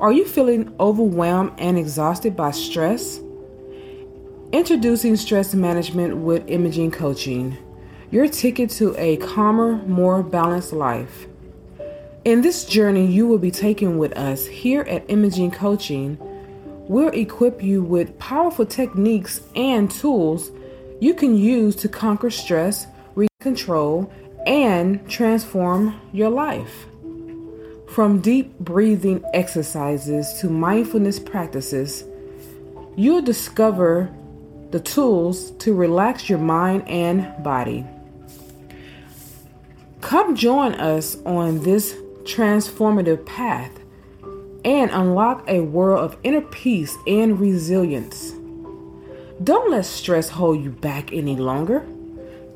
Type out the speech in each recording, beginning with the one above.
Are you feeling overwhelmed and exhausted by stress? Introducing Stress Management with Imaging Coaching, your ticket to a calmer, more balanced life. In this journey, you will be taken with us here at Imaging Coaching. We'll equip you with powerful techniques and tools you can use to conquer stress, control, and transform your life. From deep breathing exercises to mindfulness practices, you'll discover the tools to relax your mind and body. Come join us on this transformative path and unlock a world of inner peace and resilience. Don't let stress hold you back any longer.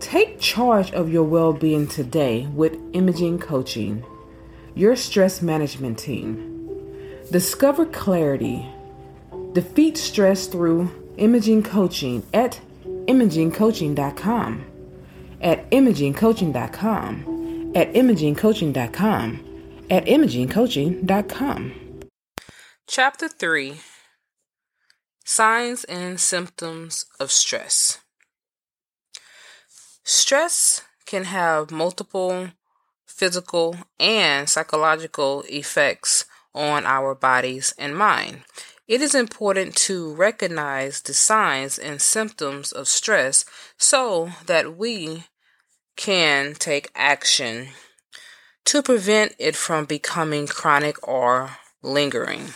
Take charge of your well being today with Imaging Coaching, your stress management team. Discover clarity. Defeat stress through Imaging Coaching at imagingcoaching.com. At imagingcoaching.com. At imagingcoaching.com. At imagingcoaching.com. Chapter 3 Signs and Symptoms of Stress. Stress can have multiple physical and psychological effects on our bodies and mind. It is important to recognize the signs and symptoms of stress so that we can take action to prevent it from becoming chronic or lingering.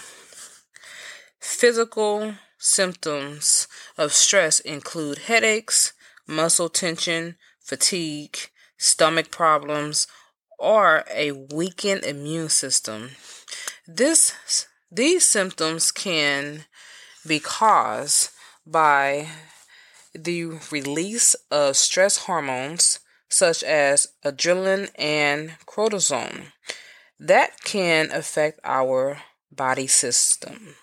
Physical symptoms of stress include headaches, muscle tension, fatigue, stomach problems, or a weakened immune system. This, these symptoms can be caused by the release of stress hormones such as adrenaline and cortisol that can affect our body system.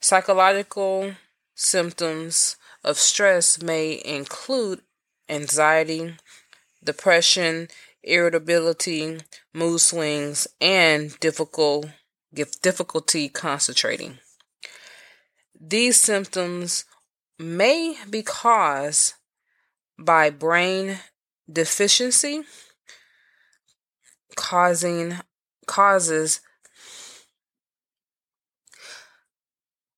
Psychological symptoms of stress may include anxiety, depression, irritability, mood swings, and difficult difficulty concentrating. These symptoms may be caused by brain deficiency causing causes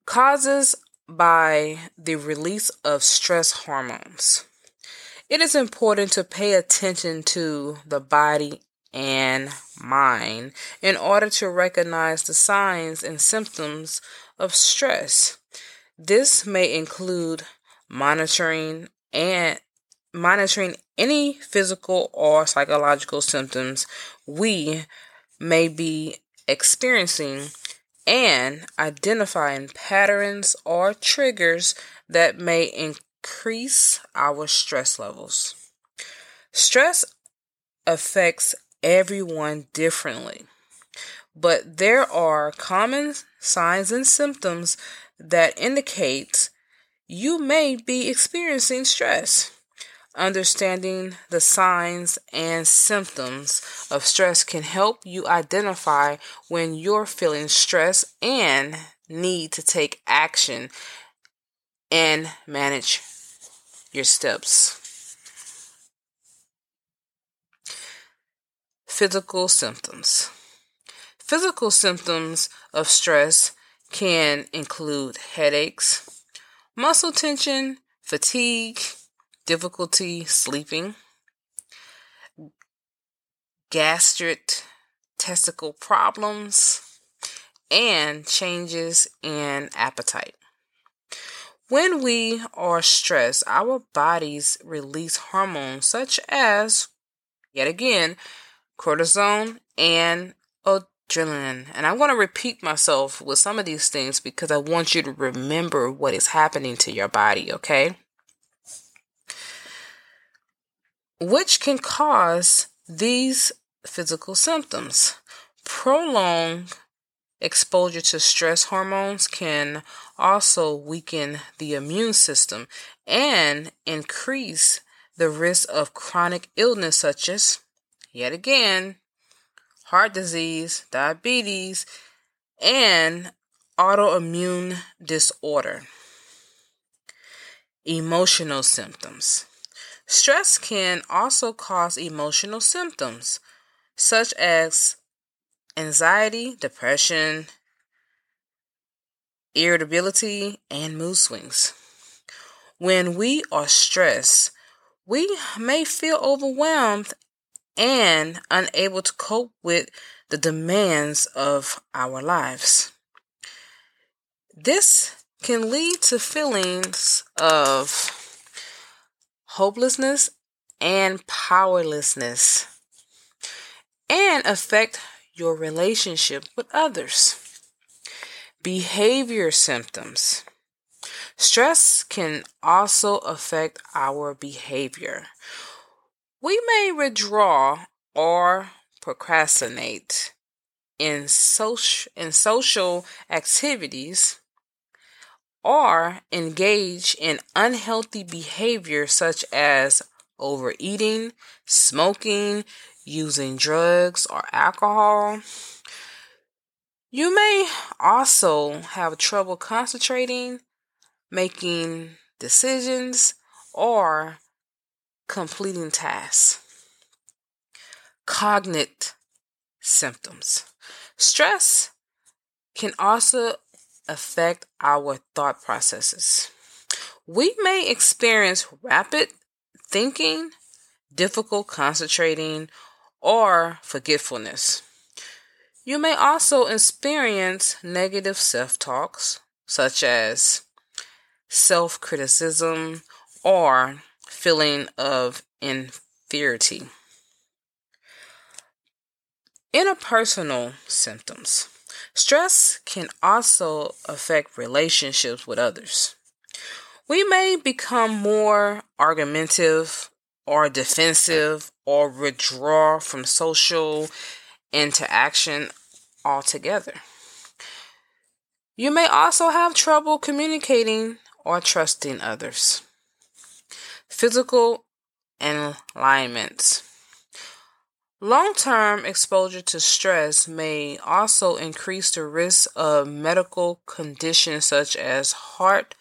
causes by the release of stress hormones. It is important to pay attention to the body and mind in order to recognize the signs and symptoms of stress. This may include monitoring and monitoring any physical or psychological symptoms we may be experiencing and identifying patterns or triggers that may increase our stress levels. Stress affects everyone differently, but there are common signs and symptoms that indicate you may be experiencing stress. Understanding the signs and symptoms of stress can help you identify when you're feeling stress and need to take action and manage your steps. Physical symptoms. Physical symptoms of stress can include headaches, muscle tension, fatigue, difficulty sleeping, gastric testicle problems, and changes in appetite. When we are stressed, our bodies release hormones such as, yet again, cortisol and adrenaline. And I want to repeat myself with some of these things because I want you to remember what is happening to your body, okay? Which can cause these physical symptoms. Prolonged Exposure to stress hormones can also weaken the immune system and increase the risk of chronic illness such as, yet again, heart disease, diabetes, and autoimmune disorder. Emotional symptoms. Stress can also cause emotional symptoms such as anxiety, depression, irritability, and mood swings. When we are stressed, we may feel overwhelmed and unable to cope with the demands of our lives. This can lead to feelings of hopelessness and powerlessness and affect your relationship with others. Behavior symptoms. Stress can also affect our behavior. We may withdraw or procrastinate in social, in social activities or engage in unhealthy behavior such as overeating, smoking, using drugs or alcohol. You may also have trouble concentrating, making decisions, or completing tasks. Cognitive symptoms. Stress can also affect our thought processes. We may experience rapid thinking, difficult concentrating, or forgetfulness. You may also experience negative self talks, such as self criticism or feeling of inferiority. Interpersonal symptoms. Stress can also affect relationships with others. We may become more argumentative or defensive or withdraw from social interaction altogether. You may also have trouble communicating or trusting others. Physical alignments. Long term exposure to stress may also increase the risk of medical conditions such as heart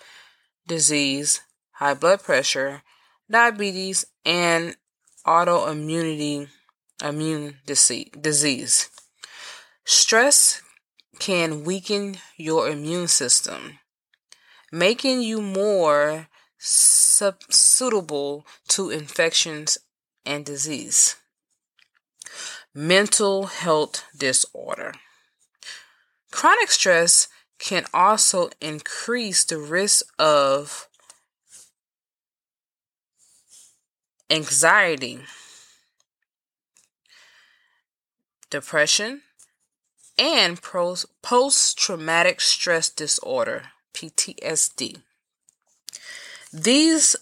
disease, high blood pressure, diabetes, and autoimmunity immune disease. Stress can weaken your immune system, making you more susceptible to infections and disease. Mental health disorder. Chronic stress can also increase the risk of anxiety, depression, and post traumatic stress disorder, PTSD. These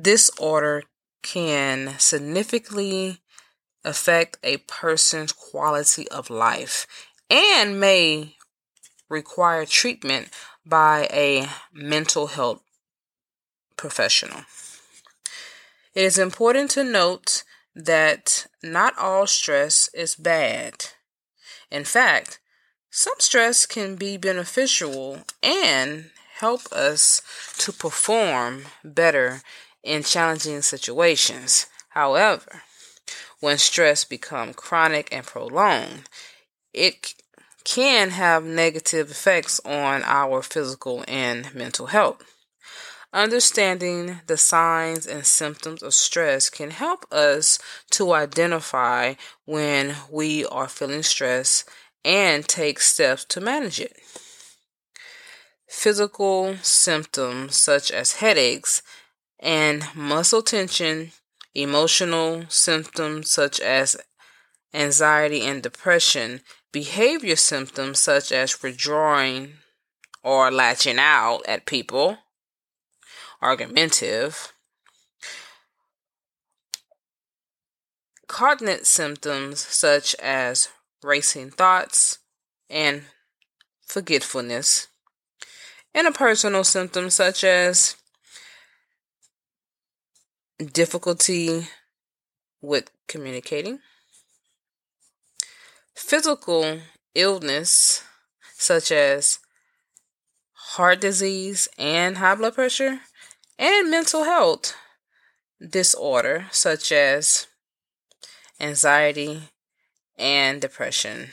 disorder can significantly affect a person's quality of life and may require treatment by a mental health professional. It is important to note that not all stress is bad. In fact, some stress can be beneficial and help us to perform better in challenging situations. However, when stress becomes chronic and prolonged, it can have negative effects on our physical and mental health. Understanding the signs and symptoms of stress can help us to identify when we are feeling stress and take steps to manage it. Physical symptoms such as headaches and muscle tension, emotional symptoms such as anxiety and depression, behavior symptoms such as withdrawing or latching out at people argumentative. Cognitive symptoms such as racing thoughts and forgetfulness. Interpersonal symptoms such as difficulty with communicating, physical illness, such as heart disease and high blood pressure, and mental health disorder, such as anxiety and depression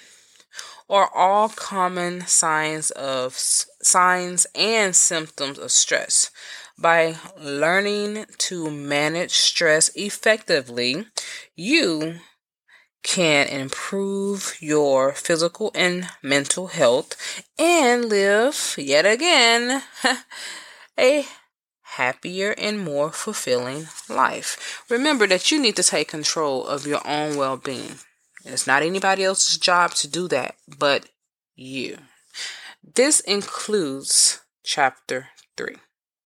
are all common signs of signs and symptoms of stress. By learning to manage stress effectively, you can improve your physical and mental health and live yet again a happier and more fulfilling life. Remember that you need to take control of your own well being. It's not anybody else's job to do that but you. This includes chapter 3.